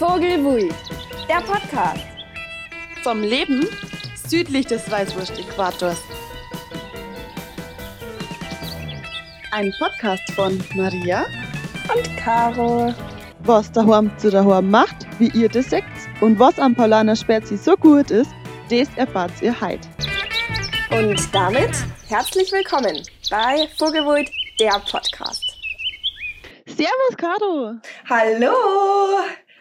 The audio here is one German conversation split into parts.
Vogelwui, der Podcast. Vom Leben südlich des Weißwurst-Äquators. Ein Podcast von Maria Und Caro. was daheim zu daheim macht, wie ihr das seht und was am Paulaner Spezi so gut ist, das erfahrt ihr heute. Und damit herzlich willkommen bei Vogelwui, der Podcast. Servus, Caro! Hallo!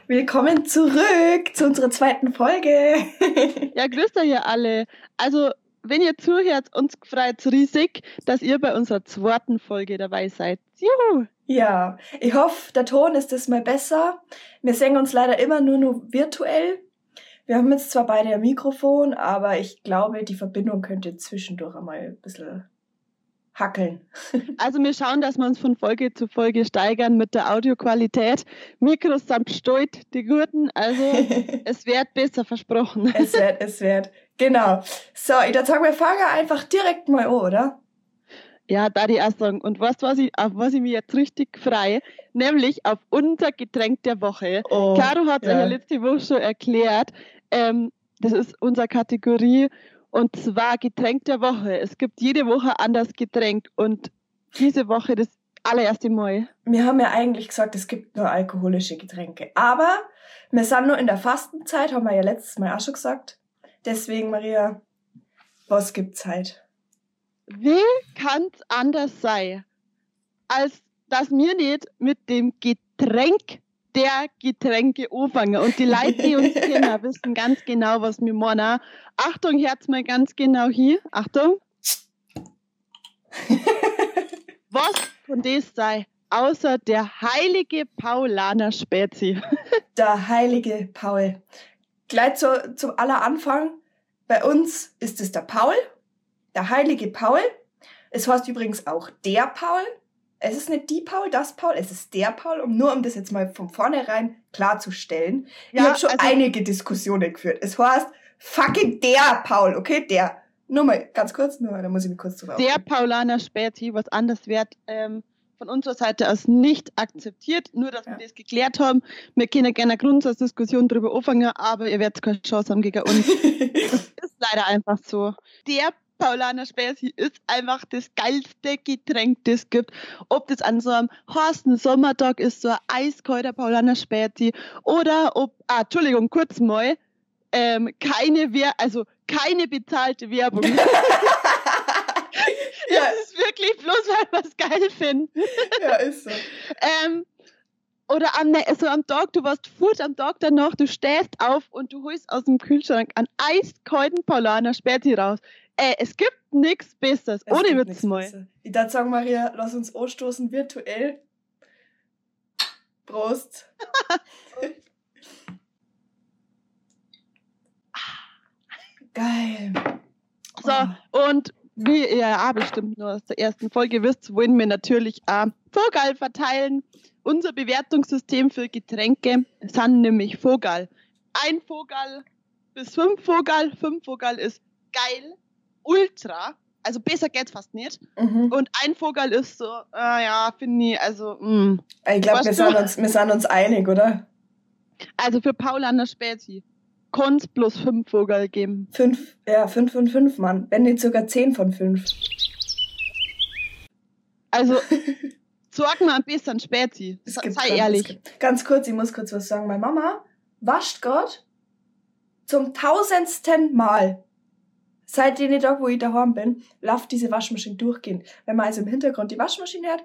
Willkommen zurück zu unserer zweiten Folge. Ja, grüßt euch ja alle. Also, wenn ihr zuhört, uns freut es riesig, dass ihr bei unserer zweiten Folge dabei seid. Juhu! ja, ich hoffe, der Ton ist das mal besser. Wir sehen uns leider immer nur, nur virtuell. Wir haben jetzt zwar beide ein Mikrofon, aber ich glaube, die Verbindung könnte zwischendurch einmal ein bisschen hackeln. Also, wir schauen, dass wir uns von Folge zu Folge steigern mit der Audioqualität. Mikros samt Stoit, die guten. Also, es wird besser versprochen. es wird, es wird. Genau. So, ich würde sagen, wir fangen einfach direkt mal an, oder? Ja, da die erst sagen. Und was, was ich, auf was ich mich jetzt richtig freue, nämlich auf unser Getränk der Woche. Oh, Caro hat es ja. ja letzte Woche schon erklärt. Ähm, das ist unsere Kategorie und zwar Getränk der Woche. Es gibt jede Woche anders Getränk und diese Woche das allererste Mal. Wir haben ja eigentlich gesagt, es gibt nur alkoholische Getränke. Aber wir sind nur in der Fastenzeit, haben wir ja letztes Mal auch schon gesagt. Deswegen, Maria, was gibt's halt? Wie kann es anders sein, als dass wir nicht mit dem Getränk der Getränke anfangen? Und die Leute, die uns kennen, wissen ganz genau, was wir meinen. Achtung, Herz mal ganz genau hier. Achtung. Was von das sei, außer der heilige Paulaner Spezi? Der heilige Paul. Gleich zu, zum aller Anfang. Bei uns ist es der Paul, der heilige Paul. Es heißt übrigens auch der Paul. Es ist nicht die Paul, das Paul, es ist der Paul, um nur um das jetzt mal von vornherein klarzustellen. ich Ja, habe schon also- einige Diskussionen geführt. Es heißt fucking der Paul, okay? Der. Nur mal ganz kurz, nur, da muss ich mich kurz drüber Der Paulaner Spezi, was anders wird, ähm, von unserer Seite aus nicht akzeptiert. Nur, dass Ja. wir das geklärt haben. Wir können gerne eine Grundsatzdiskussion darüber anfangen, aber ihr werdet keine Chance haben gegen uns. ist leider einfach so. Der Paulaner Spezi ist einfach das geilste Getränk, das es gibt. Ob das an so einem heißen Sommertag ist, so ein eiskalter Paulaner Spezi, oder ob, ah, Entschuldigung, kurz mal, ähm, keine Wer also keine bezahlte Werbung. ja, Das ist wirklich bloß, weil wir es geil finden. ja, ist so. Ähm, oder am, ne- so am Tag, du warst furt am Tag danach, du stehst auf und du holst aus dem Kühlschrank einen eiskalten Paulaner Späti raus. Äh, es gibt nichts Besseres. Es Ohne Witz mal. Ich würde sagen, Maria, lass uns anstoßen virtuell. Prost. Geil. So, Oh. und wie ihr ja auch bestimmt nur aus der ersten Folge wisst, wollen wir natürlich auch Vogel verteilen. Unser Bewertungssystem für Getränke sind nämlich Vogel. Ein Vogel bis fünf Vogel. Fünf Vogel ist geil, ultra. Also besser geht's fast nicht. Mhm. Und ein Vogel ist so, äh, ja, finde ich, also, mh. Ich glaube, wir, sind uns- wir sind uns einig, oder? also für Paulaner Spezi kann's bloß fünf Vogel geben. Fünf, ja, fünf von fünf, Mann. Wenn nicht sogar zehn von fünf. Also, sorg mal ein bisschen. Es Sei ganz- ehrlich. Ganz kurz, ich muss kurz was sagen. Meine Mama wascht gerade zum tausendsten Mal. Seit den Tag, wo ich daheim bin, läuft diese Waschmaschine durchgehend. Wenn man also im Hintergrund die Waschmaschine hört,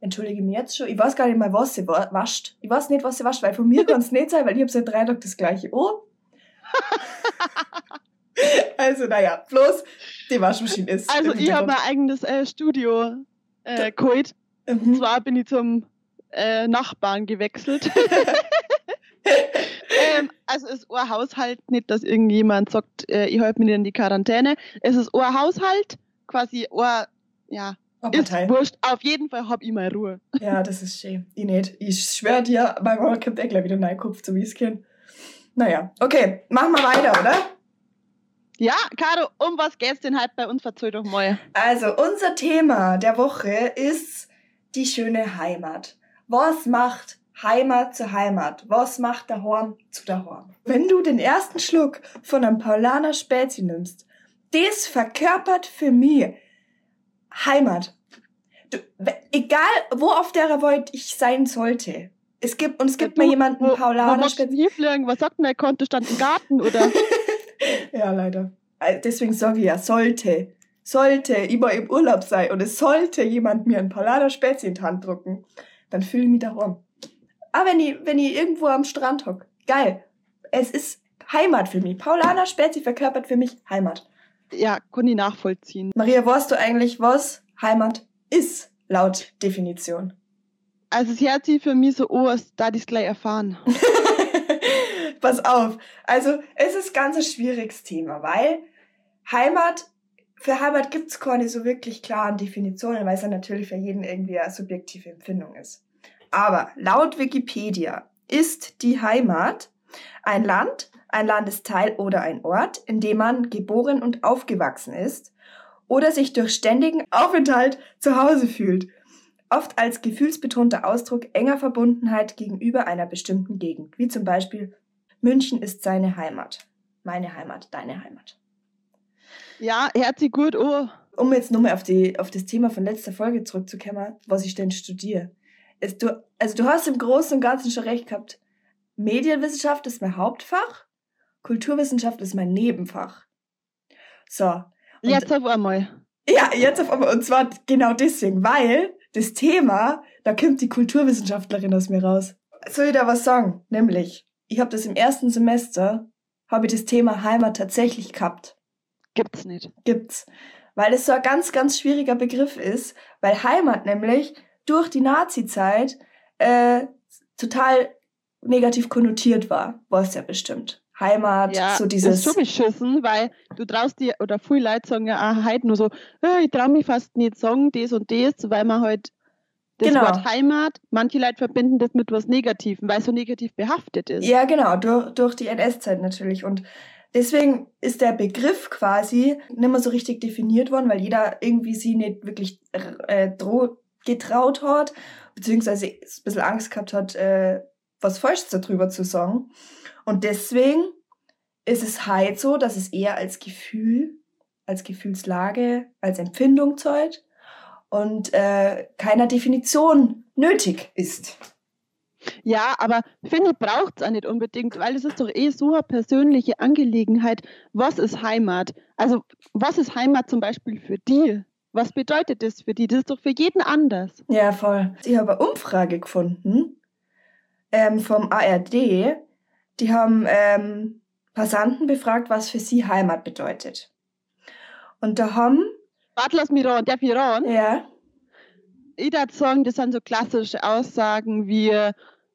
entschuldige mich jetzt schon, ich weiß gar nicht mal, was sie wa- wascht. Ich weiß nicht, was sie wascht, weil von mir kann es nicht sein, weil ich habe seit drei Tagen das gleiche an. also, naja, bloß die Waschmaschine ist. Also, ich habe mein eigenes äh, Studio äh, geholt. Und Mhm. zwar bin ich zum äh, Nachbarn gewechselt. ähm, also es ist ein Haushalt, nicht, dass irgendjemand sagt, äh, ich halte mich in die Quarantäne. Es ist ein Haushalt, quasi ein, ja, ist wurscht. Auf jeden Fall hab ich mal Ruhe. Ja, das ist schön. Ich nicht. Ich schwör dir, mein Mama kommt eh gleich wieder Neukopf, so wie es kenne. Naja, okay, machen wir weiter, oder? Ja, Caro, um was geht's denn halt bei uns? Verzähl doch mal. Also, unser Thema der Woche ist die schöne Heimat. Was macht Heimat zu Heimat. Was macht der Horn zu der Horn? Wenn du den ersten Schluck von einem Paulaner Spezi nimmst, das verkörpert für mich Heimat. Du, egal, wo auf der Welt ich sein sollte. Es gibt, und es gibt Du, mir jemanden wo, Paulaner hinfliegen? Was sagt denn der Konto? Stand im Garten oder? Ja, leider. Äh, Deswegen sage ich ja, sollte. Sollte immer im Urlaub sein und es sollte jemand mir ein Paulaner Spezi in die Hand drücken, dann fühle ich mich daheim. Aber wenn ich, wenn ich irgendwo am Strand hock, geil. Es ist Heimat für mich. Paulaner Spezi verkörpert für mich Heimat. ja, kann ich nachvollziehen. Maria, weißt du eigentlich, was Heimat ist, laut Definition? Also es hört sich für mich so als da ich es gleich erfahren. Pass auf. Also, es ist ganz ein schwieriges Thema, weil Heimat, für Heimat gibt's keine so wirklich klaren Definitionen, weil es ja natürlich für jeden irgendwie eine subjektive Empfindung ist. Aber laut Wikipedia ist die Heimat ein Land, ein Landesteil oder ein Ort, in dem man geboren und aufgewachsen ist oder sich durch ständigen Aufenthalt zu Hause fühlt. Oft als gefühlsbetonter Ausdruck enger Verbundenheit gegenüber einer bestimmten Gegend, wie zum Beispiel München ist seine Heimat. Meine Heimat, deine Heimat. Ja, hört sich gut an. Um jetzt nochmal auf, die, auf das Thema von letzter Folge zurückzukommen, was ich denn studiere. Du, also du hast im Großen und Ganzen schon recht gehabt. Medienwissenschaft ist mein Hauptfach, Kulturwissenschaft ist mein Nebenfach. So. Jetzt auf einmal. Ja, jetzt auf einmal. Und zwar genau deswegen, weil das Thema, da kommt die Kulturwissenschaftlerin aus mir raus. Soll ich da was sagen? Nämlich, ich habe das im ersten Semester, habe ich das Thema Heimat tatsächlich gehabt. Gibt's nicht. Gibt's. Weil es so ein ganz, ganz schwieriger Begriff ist, weil Heimat nämlich durch die Nazi-Zeit äh, total negativ konnotiert war. Weißt ja bestimmt. Heimat, Ja, so ist dieses... schon beschissen, weil du traust dir, oder viele Leute sagen ja auch heute nur so, "Ah, ich trau mich fast nicht sagen, das und das, weil man halt das Genau. Wort Heimat, manche Leute verbinden das mit was Negativem, weil es so negativ behaftet ist. Ja, genau, durch, durch die NS-Zeit natürlich. Und deswegen ist der Begriff quasi nicht mehr so richtig definiert worden, weil jeder irgendwie sie nicht wirklich äh, droh getraut hat, beziehungsweise ein bisschen Angst gehabt hat, äh, was Falsches darüber zu sagen. Und deswegen ist es halt so, dass es eher als Gefühl, als Gefühlslage, als Empfindung zeugt und äh, keiner Definition nötig ist. Ja, aber finde ich, braucht es auch nicht unbedingt, weil es ist doch eh so eine persönliche Angelegenheit. Was ist Heimat? Also, was ist Heimat zum Beispiel für die? Was bedeutet das für die? Das ist doch für jeden anders. Ja, voll. Ich habe eine Umfrage gefunden ähm, vom ARD. Die haben ähm, Passanten befragt, was für sie Heimat bedeutet. Und da haben, ran, darf ich ran? ja, Ich würde sagen, das sind so klassische Aussagen wie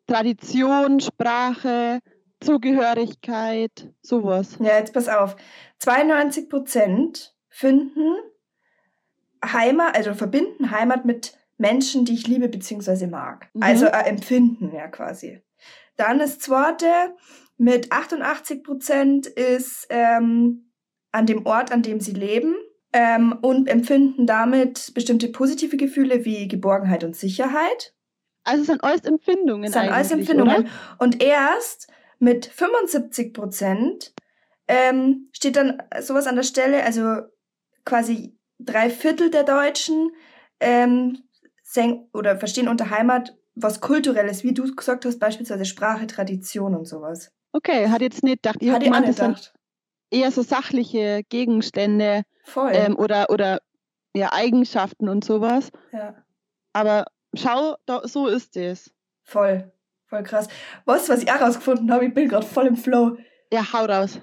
Tradition, Sprache, Zugehörigkeit, sowas. ja, jetzt pass auf. 92 Prozent finden Heimat, also verbinden Heimat mit Menschen, die ich liebe bzw. mag. Mhm. Also äh, empfinden, ja, quasi. Dann das zweite mit 88 Prozent ist ähm, an dem Ort, an dem sie leben ähm, und empfinden damit bestimmte positive Gefühle wie Geborgenheit und Sicherheit. Also es sind alles Empfindungen. Das sind alles Empfindungen. Oder? Und erst mit 75 Prozent ähm, steht dann sowas an der Stelle, also quasi drei Viertel der Deutschen ähm, oder verstehen unter Heimat was Kulturelles, wie du gesagt hast, beispielsweise Sprache, Tradition und sowas. Okay, hat jetzt nicht gedacht. Ich Hat gemeint, das sind gedacht. eher so sachliche Gegenstände Voll. ähm, oder, oder ja, Eigenschaften und sowas. ja, Aber schau, da, so ist es. voll. Voll krass. Weißt du, was ich auch rausgefunden habe? Ich bin gerade voll im Flow. Ja, hau raus.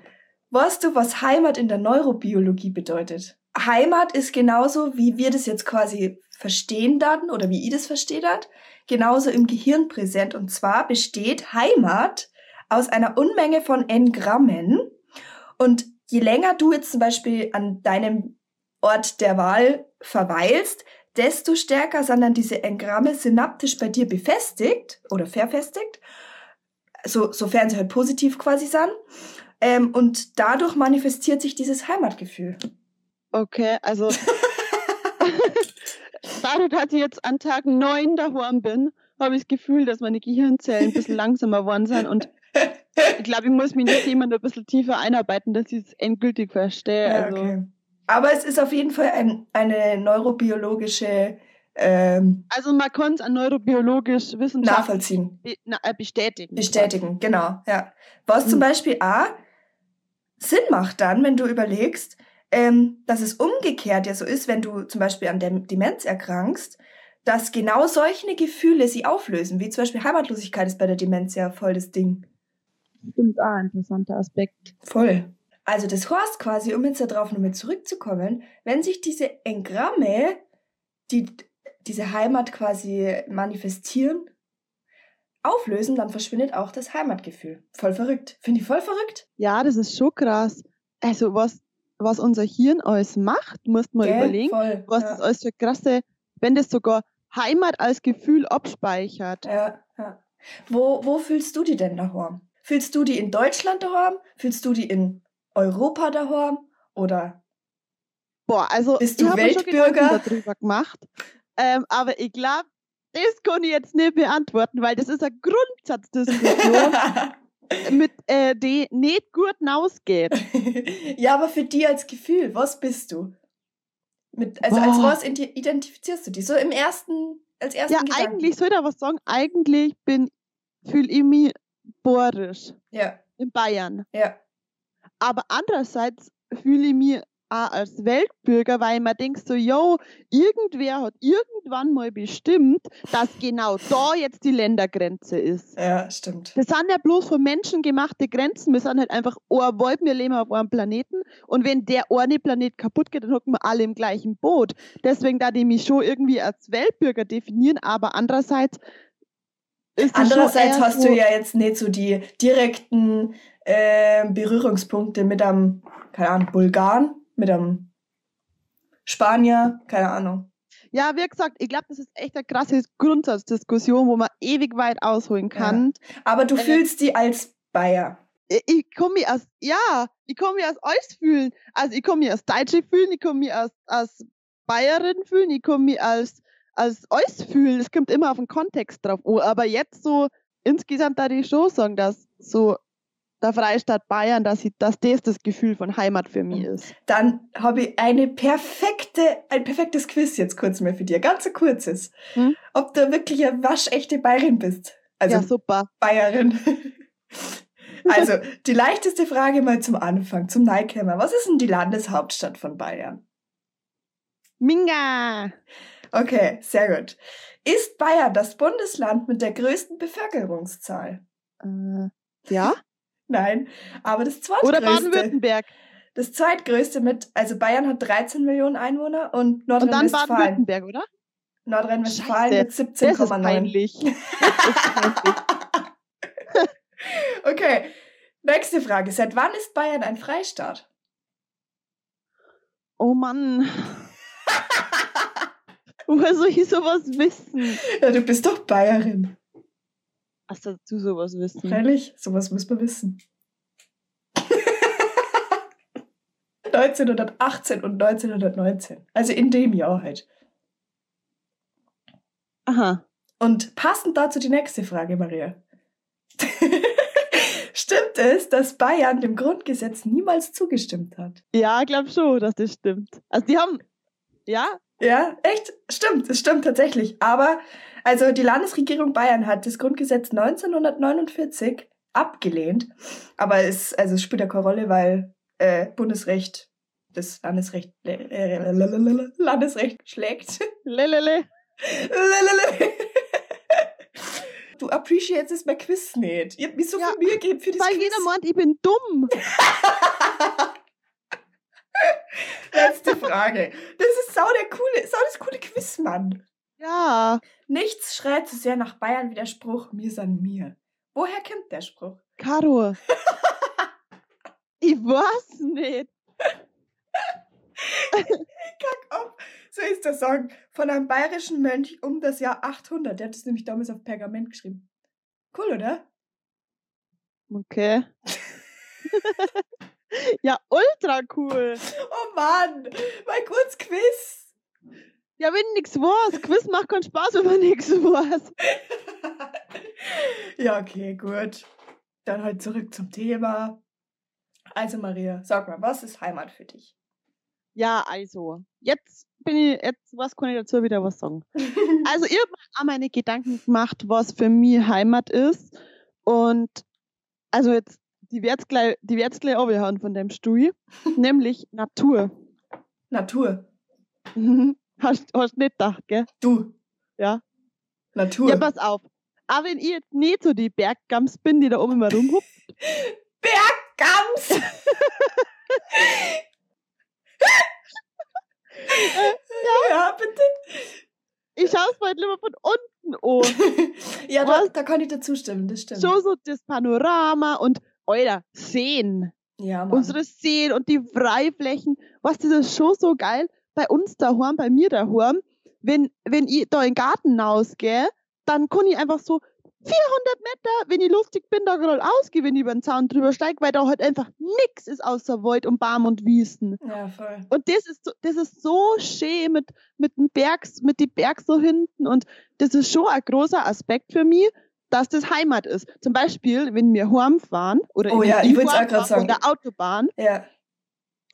Weißt du, was Heimat in der Neurobiologie bedeutet? Heimat ist genauso, wie wir das jetzt quasi verstehen dann oder wie ich das verstehe dann, genauso im Gehirn präsent. Und zwar besteht Heimat aus einer Unmenge von Engrammen. Und je länger du jetzt zum Beispiel an deinem Ort der Wahl verweilst, desto stärker sind dann diese Engramme synaptisch bei dir befestigt oder verfestigt, so, sofern sie halt positiv quasi sind. Ähm, und dadurch manifestiert sich dieses Heimatgefühl. Okay, also dadurch, dass ich jetzt an Tag 9 daheim bin habe ich das Gefühl, dass meine Gehirnzellen ein bisschen langsamer geworden sind und ich glaube, ich muss mich in das Thema noch ein bisschen tiefer einarbeiten, dass ich es endgültig verstehe. Ja, also, okay. Aber es ist auf jeden Fall ein, eine neurobiologische ähm, also man kann es an neurobiologisch wissenschaftlich nachvollziehen, be na, äh, bestätigen. bestätigen, genau, ja. Was zum Hm. Beispiel A Sinn macht dann, wenn du überlegst, ähm, dass es umgekehrt ja so ist, wenn du zum Beispiel an der Demenz erkrankst, dass genau solche Gefühle sie auflösen, wie zum Beispiel Heimatlosigkeit ist bei der Demenz ja voll das Ding. Stimmt, auch ein interessanter Aspekt. Voll. Also das heißt quasi, um jetzt darauf nochmal zurückzukommen, wenn sich diese Engramme, die diese Heimat quasi manifestieren, auflösen, dann verschwindet auch das Heimatgefühl. Voll verrückt. Finde ich voll verrückt. Ja, das ist schon krass. Also was, was unser Hirn alles macht, musst mal Gell? überlegen, Voll. was ja. das alles für krasse, wenn das sogar Heimat als Gefühl abspeichert. Ja, ja. Wo, wo fühlst du die denn daheim? Fühlst du die in Deutschland daheim? Fühlst du die in Europa daheim? Oder Boah, also Bist du ich habe schon? Gedanken darüber gemacht. Ähm, aber ich glaube, das kann ich jetzt nicht beantworten, weil das ist eine Grundsatzdiskussion, mit äh, die nicht gut hinausgeht. ja, aber für die als Gefühl, was bist du? Mit, also als Boah. was ident- identifizierst du die? So im ersten, als ersten Ja, Gedanken. eigentlich soll ich da was sagen. Eigentlich bin fühle ich mich bohrisch Ja, in Bayern. ja. Aber andererseits fühle ich mich auch als Weltbürger, weil man denkt so, yo, irgendwer hat irgendwann mal bestimmt, dass genau da jetzt die Ländergrenze ist. Ja, stimmt. Das sind ja bloß von Menschen gemachte Grenzen. Wir sind halt einfach ein Wolf, wir leben auf einem Planeten. Und wenn der eine Planet kaputt geht, dann hocken wir alle im gleichen Boot. Deswegen da die mich schon irgendwie als Weltbürger definieren, aber andererseits ist Andererseits hast du ja jetzt nicht so die direkten ähm, Berührungspunkte mit einem, keine Ahnung, Bulgaren, mit einem Spanier, keine Ahnung. Ja, wie gesagt, ich glaube, das ist echt eine krasse Grundsatzdiskussion, wo man ewig weit ausholen kann. Aber du Äh, fühlst die als Bayer. Ich, ich komme mich als, ja, ich komme mich als alles fühlen. Also ich komme mich als Deutsche fühlen, ich komme mich als, als Bayerin fühlen, ich komme mich als, als alles fühlen. Es kommt immer auf den Kontext drauf. an. aber jetzt so, insgesamt da ich schon sagen, dass so der Freistaat Bayern, dass, ich, dass das das Gefühl von Heimat für mich ist. Dann habe ich eine perfekte, ein perfektes Quiz jetzt kurz mal für dir. Ganz ein kurzes. Hm? Ob du wirklich eine waschechte Bayerin bist. Also ja, super. Bayerin. also, die leichteste Frage mal zum Anfang, zum Neukämmer. Was ist denn die Landeshauptstadt von Bayern? Minga! Okay, sehr gut. Ist Bayern das Bundesland mit der größten Bevölkerungszahl? Äh, ja? Nein, aber das Oder zweitgrößte. Baden-Württemberg. Das zweitgrößte mit, also Bayern hat 13 Millionen Einwohner und Und dann Nordrhein-Westfalen. Baden-Württemberg, oder? Nordrhein-Westfalen mit Das ist 17,9. peinlich. Das ist peinlich. Okay, nächste Frage. Seit wann ist Bayern ein Freistaat? Oh Mann. Woher soll ich sowas wissen? Ja, du bist doch Bayerin. Hast du sowas wissen? Freilich, sowas muss man wissen. 1918 und 1919. Also in dem Jahr halt. Aha. Und passend dazu die nächste Frage, Maria. Stimmt es, dass Bayern dem Grundgesetz niemals zugestimmt hat? Ja, ich glaube schon, dass das stimmt. Also die haben, ja, Ja, echt? Stimmt, es stimmt tatsächlich. Aber, also die Landesregierung Bayern hat das Grundgesetz 1949 abgelehnt. Aber es, also es spielt ja keine Rolle, weil äh, Bundesrecht das Landesrecht, äh, Landesrecht schlägt. lelele. Du appreciates es mein Quiz nicht. Ihr habt mir so Ja, viel Mühe gegeben für das Weil Quiz. jeder meint, ich bin dumm. Letzte Frage. Das ist sau der coole, sau das coole Quiz, Mann. Ja, Nichts schreit so sehr nach Bayern wie der Spruch mir san mir. Woher kommt der Spruch? Caro. ich weiß nicht. Kack auf. So ist der Song von einem bayerischen Mönch um das Jahr 800. Der hat es nämlich damals auf Pergament geschrieben. Cool, oder? Okay. ja, ultra cool. Oh Mann, mein gutes Quiz. Ja, wenn nix weiß. Quiz macht keinen Spaß, wenn man nix weiß. ja, okay, gut. Dann halt zurück zum Thema. Also Maria, sag mal, was ist Heimat für dich? Ja, also, jetzt bin ich, jetzt, was kann ich dazu wieder was sagen? Also, ich habe mir auch meine Gedanken gemacht, was für mich Heimat ist. Und, also jetzt, die wird's gleich, die wird's gleich von dem Stuhl. nämlich Natur. Natur. hast, hast nicht gedacht, gell? Du. Ja. Natur. Ja, pass auf. Aber wenn ich jetzt nicht so die Berggams bin, die da oben immer rumhupft, Berggams! ja. ja, bitte. ich schaue es mal lieber von unten an. ja, da, da kann ich dir zustimmen, das stimmt. Schon so das Panorama und, Alter, Seen. ja, Mann. Unsere Seen und die Freiflächen. Was, das ist schon so geil. Bei uns daheim, bei mir daheim, wenn, wenn ich da in den Garten rausgehe, dann kann ich einfach so 400 Meter, wenn ich lustig bin, da gerade ausgehe, wenn ich über den Zaun drüber steige, weil da halt einfach nix ist außer Wald und Baum und Wiesen. ja, voll. Und das ist so, das ist so schön mit, mit dem Berg, mit dem Berg so hinten. Und das ist schon ein großer Aspekt für mich, dass das Heimat ist. Zum Beispiel, wenn wir heimfahren oder Oh in ja, fahren der Autobahn Ja,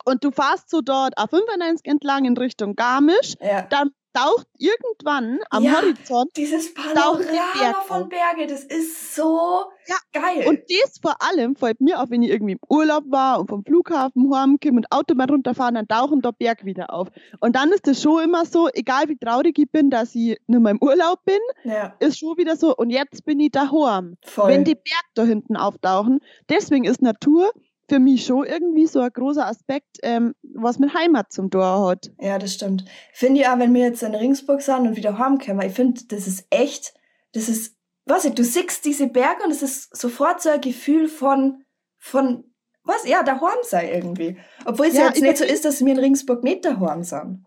und du fährst so dort A95 entlang in Richtung Garmisch, ja. dann taucht irgendwann am Ja. Horizont Dieses Panorama von. Berge, das ist so Ja, geil. Und das vor allem fällt mir auf, wenn ich irgendwie im Urlaub war und vom Flughafen heimkomme und Autobahn runterfahren, dann tauchen der Berg wieder auf. Und dann ist das schon immer so, egal wie traurig ich bin, dass ich nicht mehr im Urlaub bin, ja, ist schon wieder so, und jetzt bin ich daheim. voll. Wenn die Berge da hinten auftauchen. Deswegen ist Natur für mich schon irgendwie so ein großer Aspekt, ähm, was mit Heimat zum Tor hat. Ja, das stimmt. Finde ich auch, wenn wir jetzt in Ringsburg sind und wieder heimkommen, ich finde, das ist echt, das ist, was ich, du siehst diese Berge und es ist sofort so ein Gefühl von, von, was, ja, daheim sei irgendwie. Obwohl es Ja, jetzt ich nicht so ist, dass wir in Ringsburg nicht daheim sind.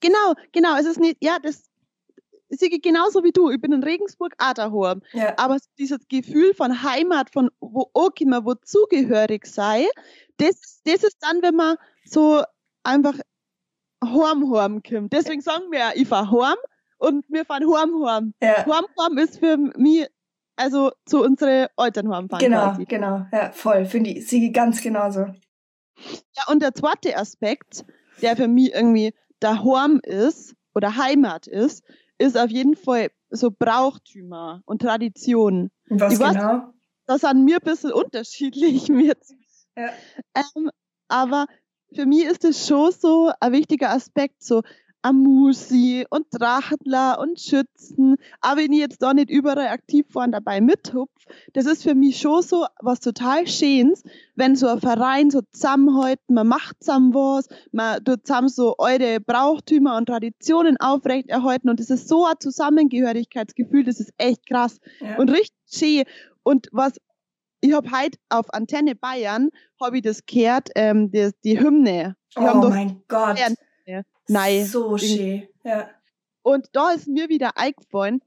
Genau, genau, es ist nicht, ja, das ich genauso wie du. Ich bin in Regensburg auch daheim. Ja, Aber dieses Gefühl von Heimat, von wo ankommen, wo zugehörig sei, das, das ist dann, wenn man so einfach heim heim kommt. Deswegen sagen wir ich fahr heim und wir fahren heim heim. ja. Heim heim ist für mich, also zu unsere Eltern heim fahren Genau, quasi. genau, ja, voll, finde ich, ich ganz genauso. Ja, und der zweite Aspekt, der für mich irgendwie daheim ist oder Heimat ist, ist auf jeden Fall so Brauchtümer und Traditionen. Und was Ich weiß- genau? Das sind mir ein bisschen unterschiedlich. Jetzt. Ja. Ähm, aber für mich ist es schon so ein wichtiger Aspekt, so Amusi und Drachtler und Schützen. Aber wenn ich jetzt da nicht überall aktiv vorne dabei mithupf, das ist für mich schon so was total Schönes, wenn so ein Verein so zusammenhält, man macht zusammen was, man tut zusammen so eure Brauchtümer und Traditionen aufrechterhalten und das ist so ein Zusammengehörigkeitsgefühl, das ist echt krass Ja. und richtig schön. Und was ich hab heute auf Antenne Bayern, habe ich das gehört, ähm, die, die Hymne. Die oh mein Gott. Ja, Nein. So schön. Ja. Und da ist mir wieder eingefallen,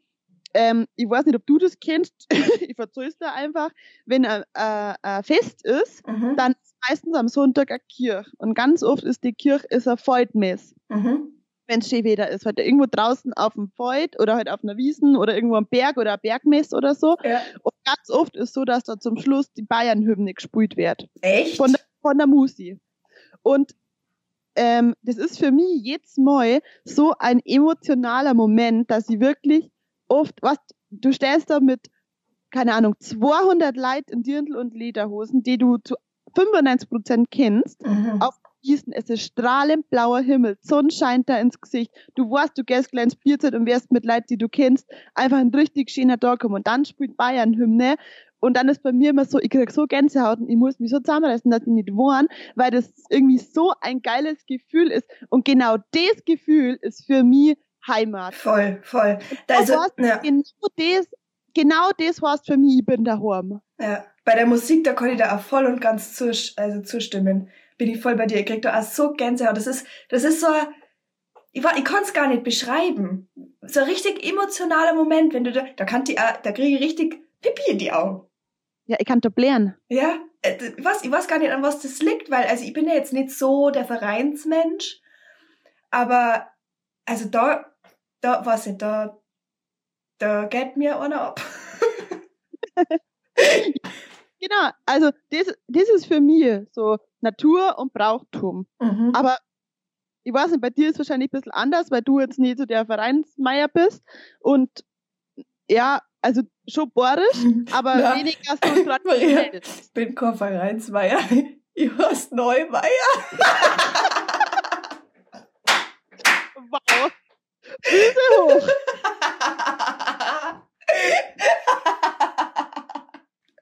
ähm, ich weiß nicht, ob du das kennst, ich verzeihe da einfach, wenn ein, äh, ein Fest ist, Mhm. dann ist meistens am Sonntag eine Kirche. Und ganz oft ist die Kirche ist ein Feldmess, Mhm. wenn es schön Wetter ist. Halt irgendwo draußen auf dem Feld oder halt auf einer Wiesen oder irgendwo am Berg oder ein Bergmess oder so. Ja. Und ganz oft ist so, dass da zum Schluss die Bayern-Hymne gespielt wird. Echt? Von der, von der Musi. Und ähm, das ist für mich jetzt mal so ein emotionaler Moment, dass ich wirklich oft, was, du stellst da mit, keine Ahnung, 200 Leuten in Dirndl und Lederhosen, die du zu 95 Prozent kennst, mhm. auf Gießen, es ist strahlend blauer Himmel, Sonne scheint da ins Gesicht, du weißt, du gehst gleich ins Bierzeit und wärst mit Leuten, die du kennst, einfach ein richtig schöner Tag kommen und dann spielt Bayern-Hymne und dann ist bei mir immer so, ich krieg so Gänsehaut und ich muss mich so zusammenreißen, dass ich nicht warn, weil das irgendwie so ein geiles Gefühl ist und genau das Gefühl ist für mich Heimat. Voll, voll. Das also, heißt, ja, genau das, genau das heißt für mich, ich bin daheim. ja. Bei der Musik, da kann ich da auch voll und ganz zusch also zustimmen. Bin ich voll bei dir. Ich krieg da auch so Gänsehaut. Das ist, das ist so ein, ich, ich kann es gar nicht beschreiben. So ein richtig emotionaler Moment, wenn du da, da kann die, da kriege ich richtig Pipi in die Augen. Ja, ich kann da blären. Ja, äh, d- ich weiß, gar nicht, an was das liegt, weil, also ich bin ja jetzt nicht so der Vereinsmensch, aber Also da, da, weiß ich, da, da geht mir einer ab. Genau, also das, das ist für mich so Natur und Brauchtum. Mhm. Aber ich weiß nicht, bei dir ist es wahrscheinlich ein bisschen anders, weil du jetzt nicht so der Vereinsmeier bist. Und ja, schon borisch, aber Ja. weniger so traditionell. Ich bin. Ich heißt Neumeier. Wow. Füße hoch.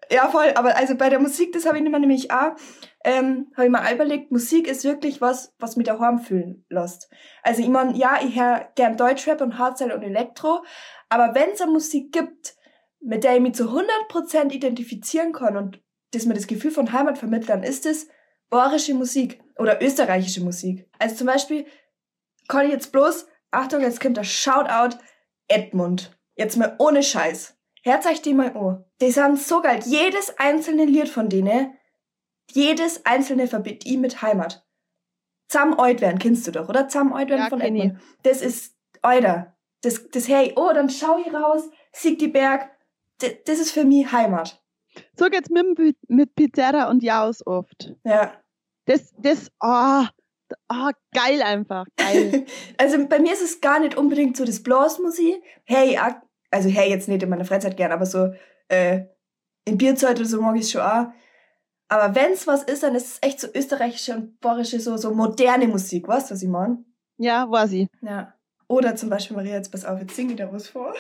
ja, voll. Aber also bei der Musik, das habe ich nämlich auch, ähm, habe ich mir auch überlegt, Musik ist wirklich was, was mich daheim fühlen lässt. Also ich mein, ja, ich höre gern Deutschrap und Hardstyle und Elektro, aber wenn es eine Musik gibt, mit der ich mich zu 100% identifizieren kann und das mir das Gefühl von Heimat vermittelt, dann ist es bayerische Musik oder österreichische Musik. Also zum Beispiel kann ich jetzt bloß, Achtung, jetzt kommt der Shoutout, Edmund. Jetzt mal ohne Scheiß. Hört euch die mal an. Die sind so geil. Jedes einzelne Lied von denen, jedes einzelne verbindet ich mit Heimat. Zam Eut werden, kennst du doch, oder? Zam Eut werden Ja, von kenn ich. Edmund. Das ist Euder. Das, das hey, oh, dann schau ich raus, sieg die Berg. Das, das ist für mich Heimat. So geht's mit, mit Pizarra und Jaus oft. Ja. Das, das, ah, ah, geil einfach, geil. also bei mir ist es gar nicht unbedingt so das Blasmusik. Hey, also hey, jetzt nicht in meiner Freizeit gern, aber so äh, in Bierzeit oder so mag ich es schon auch. Aber wenn's was ist, dann ist es echt so österreichische und bayerische, so, so moderne Musik, weißt du, was ich meine? ja, war sie. Ja. Oder zum Beispiel, Maria, jetzt pass auf, jetzt singe ich da was vor.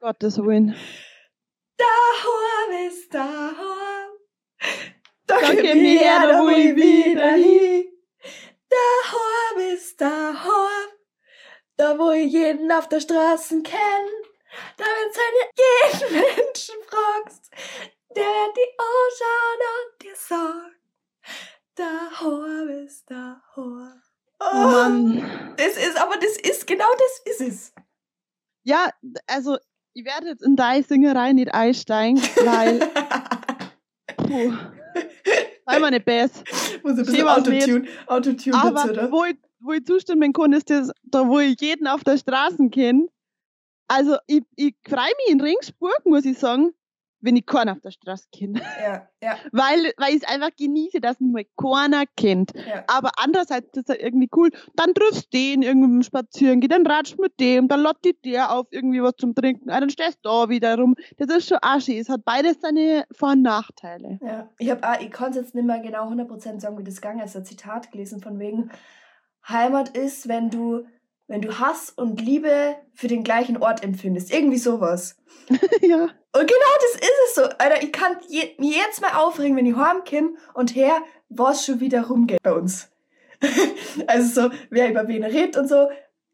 Gottes Willen. Daheim ist daheim. Da Danke gib mir, her, da wo ich wieder hin. Daheim ist daheim. Da wo ich jeden auf der Straße kenn. Da wenn's einen jeden Menschen fragst, der die anschauen und dir sagen. Daheim ist daheim. Oh Mann. Das ist, aber das ist, genau das ist es. Ja, also, ich werde jetzt in deine Singerei nicht einsteigen, weil, puh, sei mal nicht besser. Muss ein bisschen Autotune, Autotune dazu, Aber oder? wo ich, wo ich zustimmen kann, ist das, da wo ich jeden auf der Straße kenne. Also ich, ich freue mich in Ringsburg, muss ich sagen, wenn ich keinen auf der Straße kenne. Ja, ja, Weil, weil ich es einfach genieße, dass mal keiner kennt. ja. Aber andererseits ist es irgendwie cool. Dann triffst du den irgendwie beim Spazieren, geh dann ratsch mit dem, dann lädt die der auf irgendwie was zum Trinken, ah, dann stehst du da wieder rum. Das ist schon aschi. Es hat beides seine Vor- und Nachteile. Ja, ich hab auch, ich kann es jetzt nicht mehr genau 100% sagen, wie das gegangen ist. Ein Zitat gelesen von wegen, Heimat ist, wenn du, wenn du Hass und Liebe für den gleichen Ort empfindest. Irgendwie sowas. ja. Und genau das ist es so. Alter, ich kann je, mir jetzt mal aufregen, wenn ich heimkomme und her, was schon wieder rumgeht bei uns. also so, wer über wen redet und so,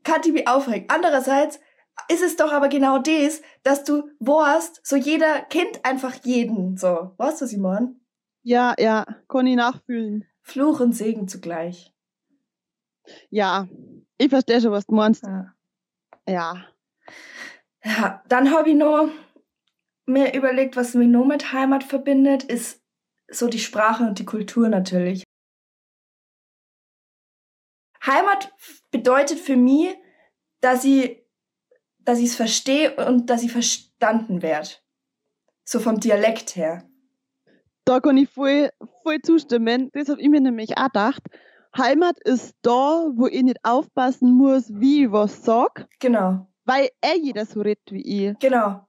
kann die mich aufregen. Andererseits ist es doch aber genau das, dass du weißt, so jeder kennt einfach jeden. So, weißt du, ich meine? Ja, ja, kann ich nachfühlen. Fluch und Segen zugleich. Ja, ich verstehe schon, was du meinst. Ja. Ja. Ja, dann habe ich noch mir überlegt, was mich noch mit Heimat verbindet, ist so die Sprache und die Kultur natürlich. Heimat bedeutet für mich, dass ich, dass ich es verstehe und dass ich verstanden werde. So vom Dialekt her. Da kann ich voll, voll zustimmen. Das habe ich mir nämlich auch gedacht. Heimat ist da, wo ich nicht aufpassen muss, wie ich was sag, Genau, weil eh jeder so redet wie ich. genau.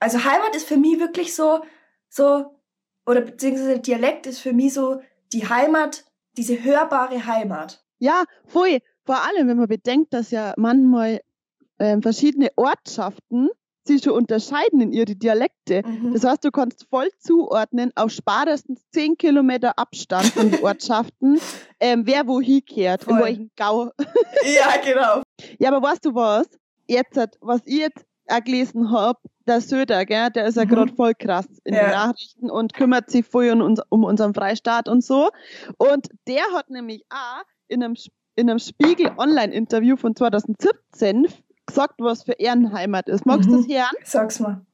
Also Heimat ist für mich wirklich so, so, oder beziehungsweise Dialekt ist für mich so die Heimat, diese hörbare Heimat. Ja, voll. Vor allem, wenn man bedenkt, dass ja manchmal ähm, verschiedene Ortschaften sich schon unterscheiden in ihre Dialekte. Mhm. Das heißt, du kannst voll zuordnen auf spätestens 10 Kilometer Abstand von den Ortschaften, ähm, wer wohin kehrt, in welchen Gau. ja, genau. Ja, aber weißt du was? Jetzt, hat- was ich jetzt auch gelesen hab, der Söder, gell, der ist ja Mhm. gerade voll krass in Ja. den Nachrichten und kümmert sich voll um, uns, um unseren Freistaat und so. Und der hat nämlich auch in einem, in einem Spiegel-Online-Interview von 2017 gesagt, was für Ehrenheimat ist. Magst du Mhm. das hören? Sag's mal.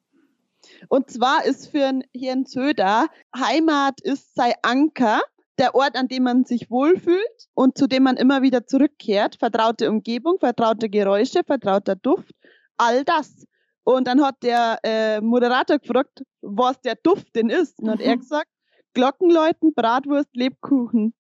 Und zwar ist für Herrn Söder, Heimat ist sein Anker, der Ort, an dem man sich wohlfühlt und zu dem man immer wieder zurückkehrt. Vertraute Umgebung, vertraute Geräusche, vertrauter Duft, all das. Und dann hat der äh, Moderator gefragt, was der Duft denn ist. Und hat er Mhm. gesagt, Glockenläuten, Bratwurst, Lebkuchen.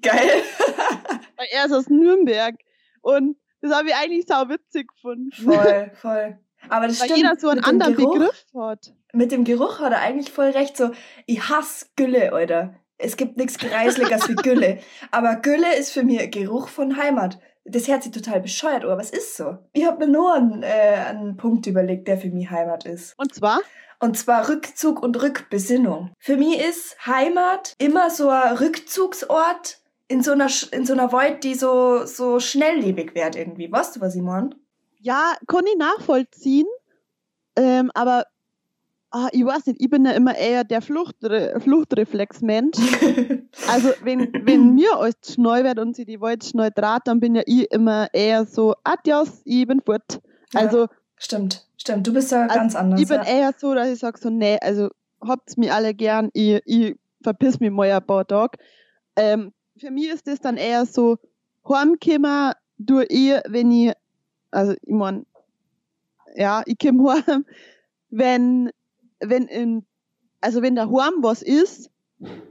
Geil. Weil er ist aus Nürnberg. Und das habe ich eigentlich sau witzig gefunden. voll, voll. Aber das Weil stimmt. jeder so einen mit dem anderen Geruch, Begriff hat. Mit dem Geruch hat er eigentlich voll recht. So, ich hasse Gülle, Alter. Es gibt nichts Gereisliges wie Gülle. Aber Gülle ist für mich Geruch von Heimat. Das hört sich total bescheuert, aber es ist so. Ich habe mir nur einen, äh, einen Punkt überlegt, der für mich Heimat ist. Und zwar, Und zwar Rückzug und Rückbesinnung. Für mich ist Heimat immer so ein Rückzugsort in so einer, in so einer Welt, die so, so schnelllebig wird irgendwie. Weißt du, was ich meine? ja, kann ich nachvollziehen. Ähm, aber ah, ich weiß nicht, ich bin ja immer eher der Fluchtre Fluchtreflexmensch. Also wenn, wenn mir alles schnell wird und sie die Welt schnell draht, dann bin ja ich immer eher so, adios, ich bin fort. Ja, Also Stimmt, stimmt. Du bist da Also, ganz anders. ich bin ja. eher so, dass ich sage so, nee, also habt's mir alle gern, ich, ich verpiss mich mal ein paar Tage. Ähm, für mich ist das dann eher so, heimkommen durch ich, wenn ich, also ich mein, ja, ich komm heim, wenn, wenn in, also wenn daheim was ist,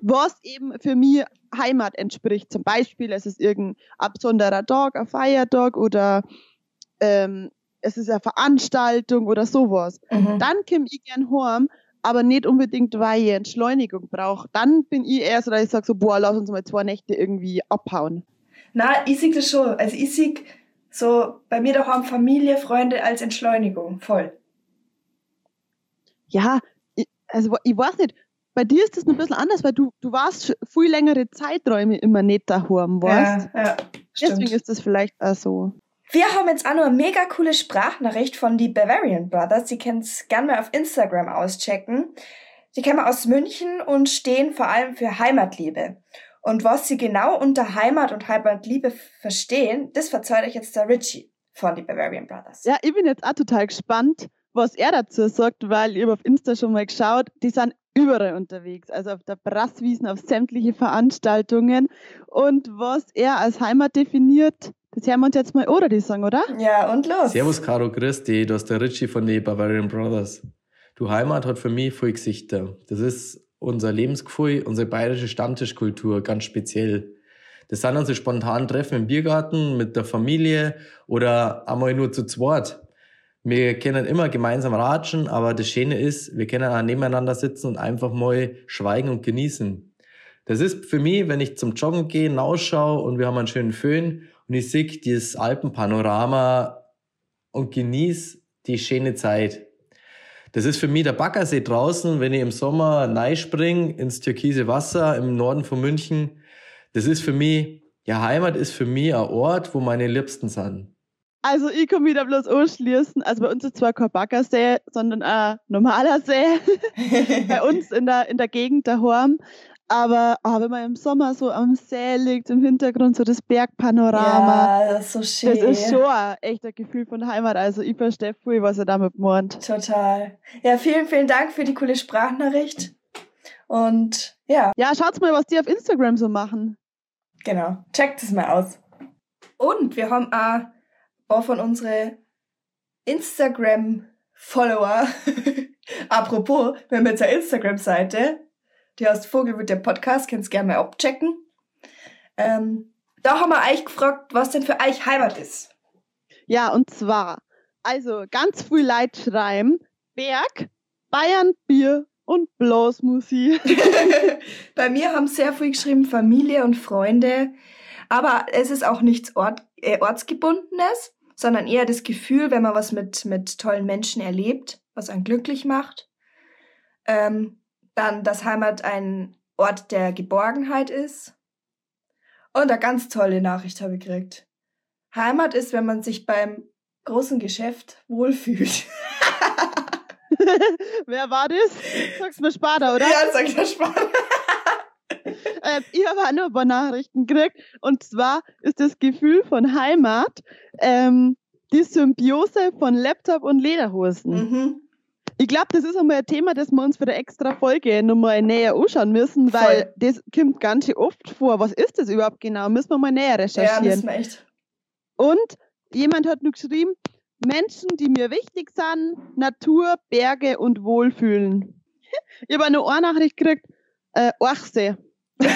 was eben für mich Heimat entspricht. Zum Beispiel, es ist irgendein besonderer Tag, ein Feiertag oder ähm, es ist eine Veranstaltung oder sowas. Mhm. Dann komm ich gern heim, aber nicht unbedingt, weil ich Entschleunigung brauche. Dann bin ich eher so, dass ich sage so, boah, lass uns mal zwei Nächte irgendwie abhauen. Na, ich sehe das schon. Also ich sehe so bei mir daheim Familie, Freunde als Entschleunigung. Voll. Ja, ich, also ich weiß nicht, bei dir ist das ein bisschen anders, weil du, du warst viel längere Zeiträume immer nicht daheim, weißt? Ja, ja, Deswegen stimmt. ist das vielleicht auch so. Wir haben jetzt auch noch eine mega coole Sprachnachricht von die Bavarian Brothers. Die könnt's gerne mal auf Instagram auschecken. Die kommen aus München und stehen vor allem für Heimatliebe. Und was sie genau unter Heimat und Heimatliebe verstehen, das verzeiht euch jetzt der Richie von die Bavarian Brothers. Ja, ich bin jetzt auch total gespannt, was er dazu sagt, weil ich habe auf Insta schon mal geschaut, die sind überall unterwegs, also auf der Brasswiesen, auf sämtliche Veranstaltungen. Und was er als Heimat definiert, das hören wir uns jetzt mal oder die sagen, oder? Ja, und los. Servus, Caro, dich. Du hast der Richie von den Bavarian Brothers. Du Heimat hat für mich viele Gesichter. Das ist unser Lebensgefühl, unsere bayerische Stammtischkultur, ganz speziell. Das sind unsere spontanen Treffen im Biergarten mit der Familie oder einmal nur zu zweit. Wir können immer gemeinsam ratschen, aber das Schöne ist, wir können auch nebeneinander sitzen und einfach mal schweigen und genießen. Das ist für mich, wenn ich zum Joggen gehe, hinausschaue und wir haben einen schönen Föhn und ich sehe dieses Alpenpanorama und genieße die schöne Zeit. Das ist für mich der Baggersee draußen, wenn ich im Sommer springe ins türkise Wasser im Norden von München. Das ist für mich, ja, Heimat ist für mich ein Ort, wo meine Liebsten sind. Also ich kann wieder bloß anschließen. Also bei uns ist zwar kein Baggersee, sondern ein normaler See. bei uns in der, in der Gegend daheim. Aber ah, wenn man im Sommer so am See liegt, im Hintergrund so das Bergpanorama, Ja, das ist so schön. das ist schon ein echter Gefühl von Heimat. Also ich verstehe viel, was er damit meint. Total. Ja, vielen, vielen Dank für die coole Sprachnachricht. Und ja, Ja, schaut mal, was die auf Instagram so machen. genau. Checkt es mal aus. Und wir haben auch, auch von unsere Instagram-Follower. Apropos, wir haben jetzt eine Instagram-Seite, die heißt Vogelwild der Podcast, könnt ihr gerne mal abchecken. Ähm, da haben wir euch gefragt, was denn für euch Heimat ist. Ja, und zwar, also ganz viel Leid schreiben, Berg, Bayern, Bier und Blasmusik. Bei mir haben sehr viel geschrieben Familie und Freunde, aber es ist auch nichts Ort, äh, ortsgebundenes, sondern eher das Gefühl, wenn man was mit, mit tollen Menschen erlebt, was einen glücklich macht. Ähm, dann, dass Heimat ein Ort der Geborgenheit ist. Und eine ganz tolle Nachricht habe ich gekriegt. Heimat ist, wenn man sich beim großen Geschäft wohlfühlt. Wer war das? Sag's mir später, oder? Ja, sag ich Spaß. Äh, ich habe auch noch ein paar Nachrichten gekriegt. Und zwar ist das Gefühl von Heimat ähm, die Symbiose von Laptop und Lederhosen. Mhm. Ich glaube, das ist einmal ein Thema, das wir uns für eine extra Folge nochmal näher anschauen müssen, weil Voll. das kommt ganz schön oft vor. Was ist das überhaupt genau? Müssen wir mal näher Ja, recherchieren. müssen wir echt. Und jemand hat nur geschrieben, Menschen, die mir wichtig sind, Natur, Berge und Wohlfühlen. Ich habe eine Nachricht gekriegt, äh, Ochse.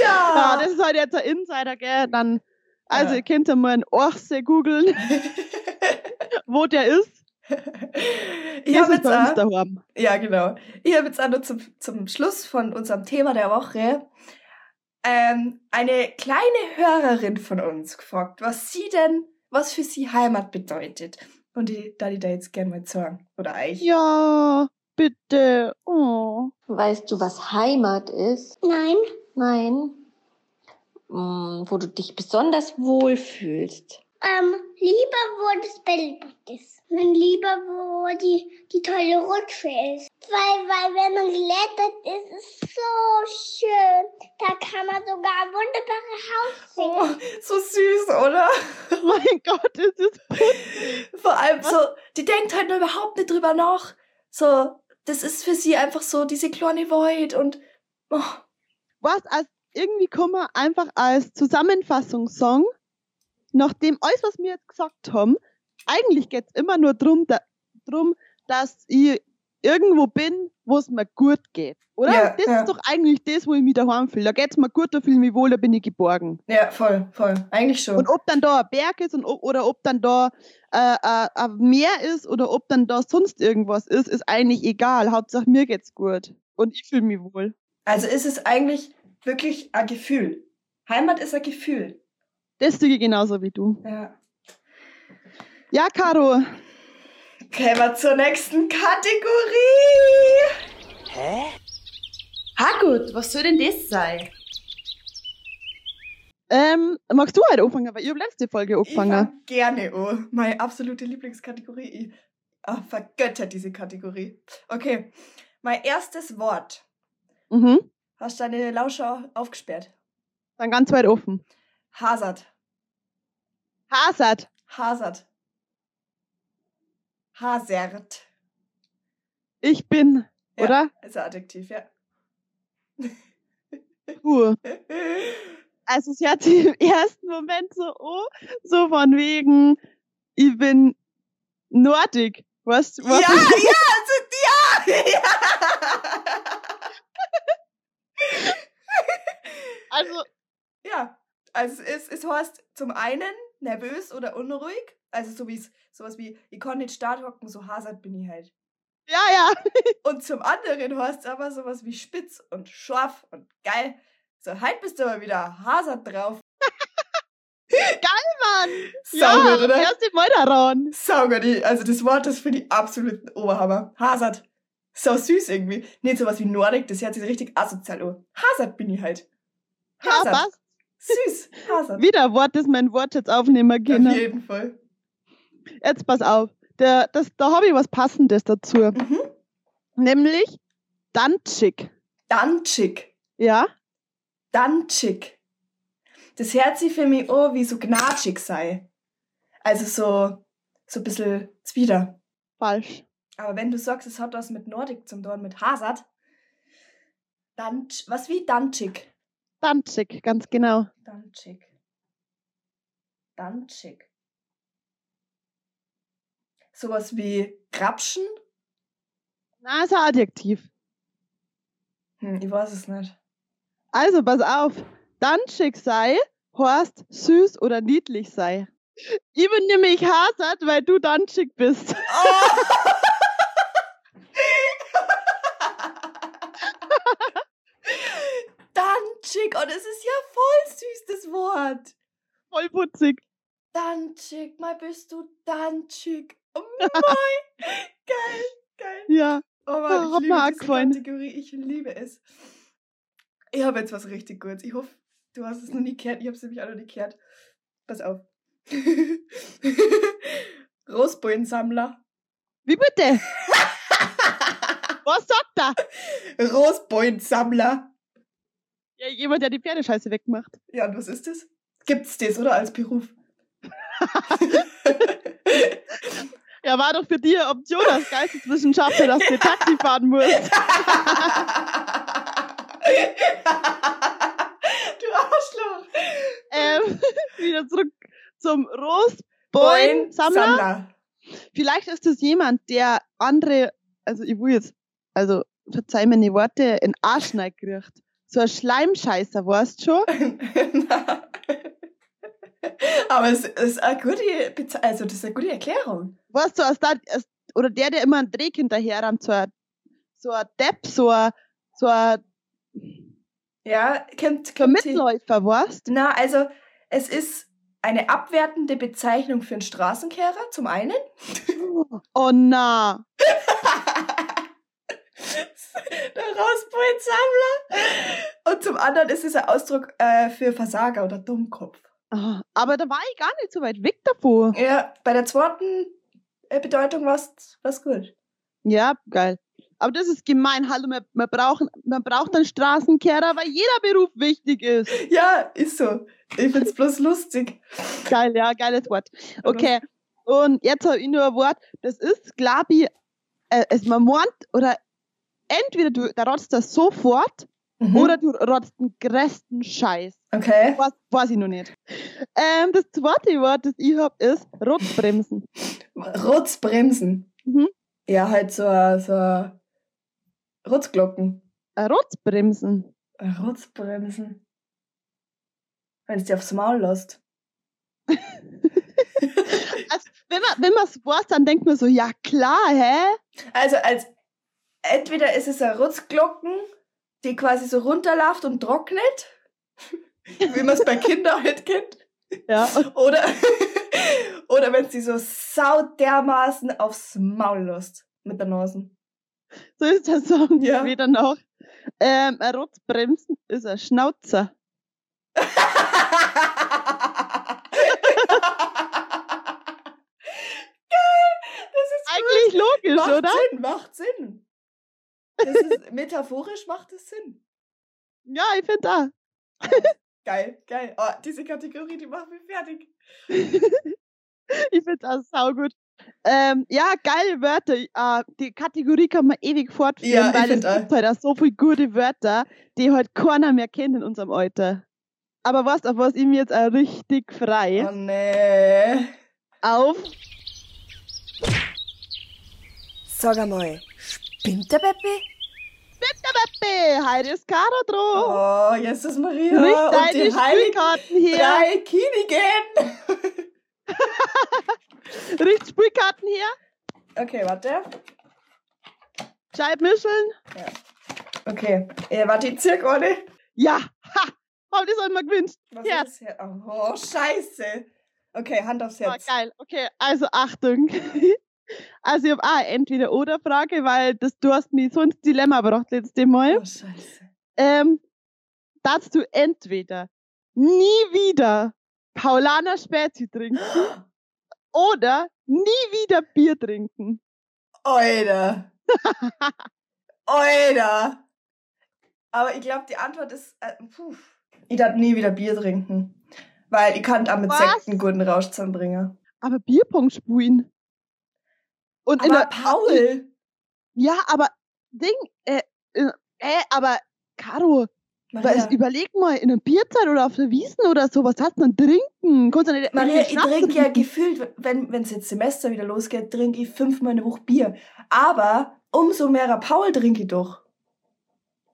Ja, ja. das ist halt jetzt ein Insider, gell? Dann, also Ja. ihr könnt ja mal einen Ochse googeln, wo der ist. ich habe jetzt auch, daheim. ja genau. Ich habe jetzt auch noch zum, zum Schluss von unserem Thema der Woche ähm, eine kleine Hörerin von uns gefragt, was sie denn, was für sie Heimat bedeutet. Und die, da die da jetzt gerne mal sagen. Oder euch. Ja, bitte. Oh. Weißt du, was Heimat ist? Nein, Nein. Hm, wo du dich besonders wohlfühlst. ähm, lieber wo das Bällebad ist. Und lieber wo die, die tolle Rutsche ist. Weil, weil wenn man glättet ist, ist es so schön. Da kann man sogar wunderbare Haus Oh, sehen. so süß, oder? Mein Gott, es ist Vor allem so, die denkt halt nur überhaupt nicht drüber nach. So, das ist für sie einfach so diese kleine Void und oh, was als irgendwie man einfach als Zusammenfassungssong, nachdem alles, was wir jetzt gesagt haben, eigentlich geht's immer nur drum, da, drum, dass ich irgendwo bin, wo es mir gut geht. Oder? Ja, das ja. ist doch eigentlich das, wo ich mich daheim fühle. Da geht's mir gut, da fühle ich mich wohl, da bin ich geborgen. ja, voll, voll. Eigentlich schon. Und ob dann da ein Berg ist und ob, oder ob dann da äh, äh, ein Meer ist oder ob dann da sonst irgendwas ist, ist eigentlich egal. Hauptsache mir geht's gut. Und ich fühle mich wohl. Also ist es eigentlich wirklich ein Gefühl. Heimat ist ein Gefühl. Das sehe ich genauso wie du. Ja. Ja, Caro, Kommen wir zur nächsten Kategorie. Hä? Ha gut, was soll denn das sein? ähm, magst du heute anfangen? Weil ich habe letzte Folge Ich angefangen. fang gerne oh, Meine absolute Lieblingskategorie. Ich ah, vergöttert diese Kategorie. Okay. Mein erstes Wort. Mhm. Hast du deine Lauscher aufgesperrt? Dann ganz weit offen. Hasard. Hasard. Hasard. Hasert. Ich bin, Ja. oder? Ist ein Adjektiv, ja. Puh. Also es hört sich im ersten Moment so oh, so von wegen, ich bin nordic. Was? ja, was ja, also, ja, ja. Also, Ja, also es, es heißt zum einen nervös oder unruhig, also so wie es sowas wie ich kann nicht stark hocken, so hasert bin ich halt. ja, ja. Und zum anderen heißt es aber sowas wie spitz und scharf und geil. So, halt bist du aber wieder hasert drauf. Mann. Sau ja, gut, oder? erste Mal daran. Saugut, also das Wort ist für die absoluten Oberhammer. Hasert. So süß irgendwie. Nicht sowas wie Nordic, das hört sich richtig asozial an. Hasert bin ich halt. Ja, Hasert. passt. Süß. Hasert. Wieder Wort, das mein Wort jetzt aufnehmen Auf kann. jeden Fall. Jetzt pass auf. Der, das, da habe ich was Passendes dazu. Mhm. Nämlich Danzig. Danzig. Ja? Danzig. Das hört sich für mich an, wie so gnatschig sei. Also so, so ein bisschen zwider. Falsch. Aber wenn du sagst, es hat was mit Nordic zum tun, mit Hasard, dann, was wie Danzig? Danzig, ganz genau. Danzig. Danzig. Sowas wie Grapschen? Na, ist ein Adjektiv. Hm, ich weiß es nicht. Also, pass auf. Danzig sei, Horst süß oder niedlich sei. Ich bin nämlich Hasert, weil du Danzig bist. Danzig, oh, das ist ja voll süß, das Wort. Voll putzig. Danzig, mal bist du Danzig. Oh mein, geil, geil. Ja. Oh Ah, Mann, hat ich liebe diese. Kategorie, ich liebe es. Ich habe jetzt was richtig Gutes. Ich hoffe, du hast es noch nie gehört. Ich habe es nämlich auch noch nie gehört. Pass auf. Rosboinsammler. Wie bitte? Was sagt er? Rosboinsammler. Ja, jemand, der die Pferdescheiße wegmacht. Ja, und was ist das? Gibt's das, oder? Als Beruf? Ja, war doch für dich eine Option als Geisteswissenschaftler, dass du Taxi fahren musst. du Arschloch. Ähm, wieder zurück zum Rosboin-Sammler. Sammler. Vielleicht ist das jemand, der andere, also ich will jetzt, also verzeih mir die Worte, in Arsch kriegt. So ein Schleimscheißer, weißt schon? Aber es ist eine gute, also das ist eine gute Erklärung. Weißt du, als da, als, oder der, der immer einen Dreck hinterher rammt, so ein, so ein Depp, so ein, so ein, Ja, kommt, ein Mitläufer, weißt Na, also es ist eine abwertende Bezeichnung für einen Straßenkehrer, zum einen. Oh na. Der Rausbeutsammler. Und zum anderen ist es ein Ausdruck äh, für Versager oder Dummkopf. Ah, Aber da war ich gar nicht so weit weg davon. Ja, bei der zweiten äh, Bedeutung war es gut. Ja, geil. Aber das ist gemein. Hallo, wir, wir, brauchen, man braucht einen Straßenkehrer, weil jeder Beruf wichtig ist. Ja, ist so. Ich find's bloß lustig. Geil, ja, geiles Wort. Okay, und jetzt habe ich nur ein Wort. Das ist, glaube ich, äh, es man meint, oder entweder du da rotzt das sofort Mhm. oder du rotzt den größten Scheiß. Okay. Was, weiß ich noch nicht. Ähm, das zweite Wort, das ich hab, ist Rotbremsen. Rotzbremsen. Mhm. Ja, halt so, so Rotzglocken. Äh, Rotbremsen. Rotzbremsen. Wenn es dir aufs Maul lässt. Also, wenn man wenn man es weiß, dann denkt man so, ja klar, hä? Also als entweder ist es ein Rotzglocken, die quasi so runterläuft und trocknet, wie man es bei Kindern halt kennt. Ja, Oder, oder wenn sie so sau dermaßen aufs Maul lässt mit der Nase. so ist der Song Ja. wieder noch. Ähm, ein Rotbremsen ist ein Schnauzer. Das ist Eigentlich logisch, macht oder? Sinn, macht Sinn. Das ist, metaphorisch macht es Sinn. Ja, ich finde da. Geil, geil. Oh, diese Kategorie, die macht mich fertig. Ich finde das saugut. Ähm, ja, geile Wörter. Äh, die Kategorie kann man ewig fortführen, Ja, weil es gibt halt auch so viele gute Wörter, die halt keiner mehr kennt in unserem Alter. Aber was, auf was ich mir jetzt auch richtig frei Oh nee. auf Sag einmal, spinnt der Peppi? Peppe, heute ist Caro dran. Oh, Jesus Maria. Richt und deine die heiligen Spielkarten her. drei Königin. Richt Spielkarten her. Okay, warte. Scheibmischeln. Okay, äh, warte, ich zirk ohne. Ja, ha, hab das einmal gewünscht. Was Ja. ist hier? Oh, scheiße. Okay, Hand aufs Oh, Herz. geil, okay, also Achtung. Also ich habe auch eine Entweder-Oder-Frage, weil das, du hast mich so ins Dilemma gebracht letztes Mal. Oh, scheiße. Ähm, darfst du entweder nie wieder Paulaner Spezi trinken oder nie wieder Bier trinken. Alter. Alter. Aber ich glaube, die Antwort ist, äh, puh. Ich darf nie wieder Bier trinken. Weil ich kann auch mit Was? Einen guten Rausch zusammenbringen. Aber Bierpong spielen. Und in Aber der, Paul. ja, aber Ding, äh, äh, äh aber Caro, Maria, überleg mal, in einer Bierzeit oder auf der Wiesen oder so, was hast du denn trinken? Kannst du nicht Maria, ich trinke ja gefühlt, wenn es jetzt Semester wieder losgeht, trinke ich fünfmal eine Woche Bier. Aber umso mehr Paul trinke ich doch.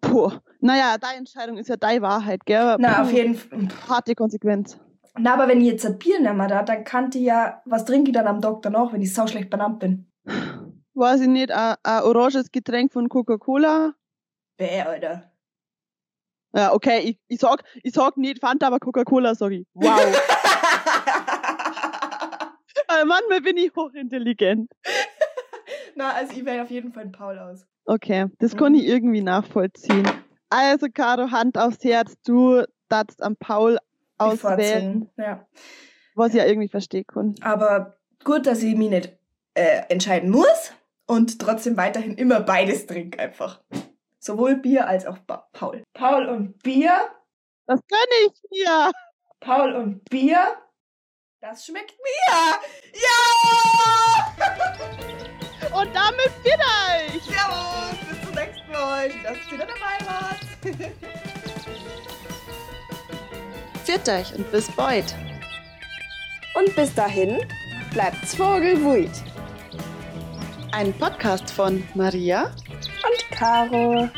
Puh. Naja, deine Entscheidung ist ja deine Wahrheit, gell? Na, Puh, auf jeden Fall. Harte Konsequenz. Na, aber wenn ich jetzt ein Bier nehme, da, dann kann ich ja, was trinke ich dann am Doktor noch, wenn ich sau schlecht benannt bin? Weiß ich nicht, ein, ein oranges Getränk von Coca-Cola. Bäh, Alter. Ja, okay, ich, ich sag, ich sag nicht Fanta, aber Coca-Cola sag ich. Wow. äh, manchmal bin ich hochintelligent. Na, also ich wähle auf jeden Fall einen Paul aus. Okay, das kann Mhm. ich irgendwie nachvollziehen. Also, Caro, Hand aufs Herz, du darfst am Paul auswählen, Ja. was ich ja irgendwie verstehen kann. Aber gut, dass ich mich nicht äh, entscheiden muss und trotzdem weiterhin immer beides trinke einfach. Sowohl Bier als auch ba Paul. Paul und Bier, Das kann ich mir. Paul und Bier Das schmeckt mir! Ja! Und damit wieder euch! Servus! Bis zum nächsten Mal. Schön, dass ihr wieder dabei wart. Viert euch und bis bald. Und bis dahin, bleibt's Vogelwuit. Ein Podcast von Maria Und Caro.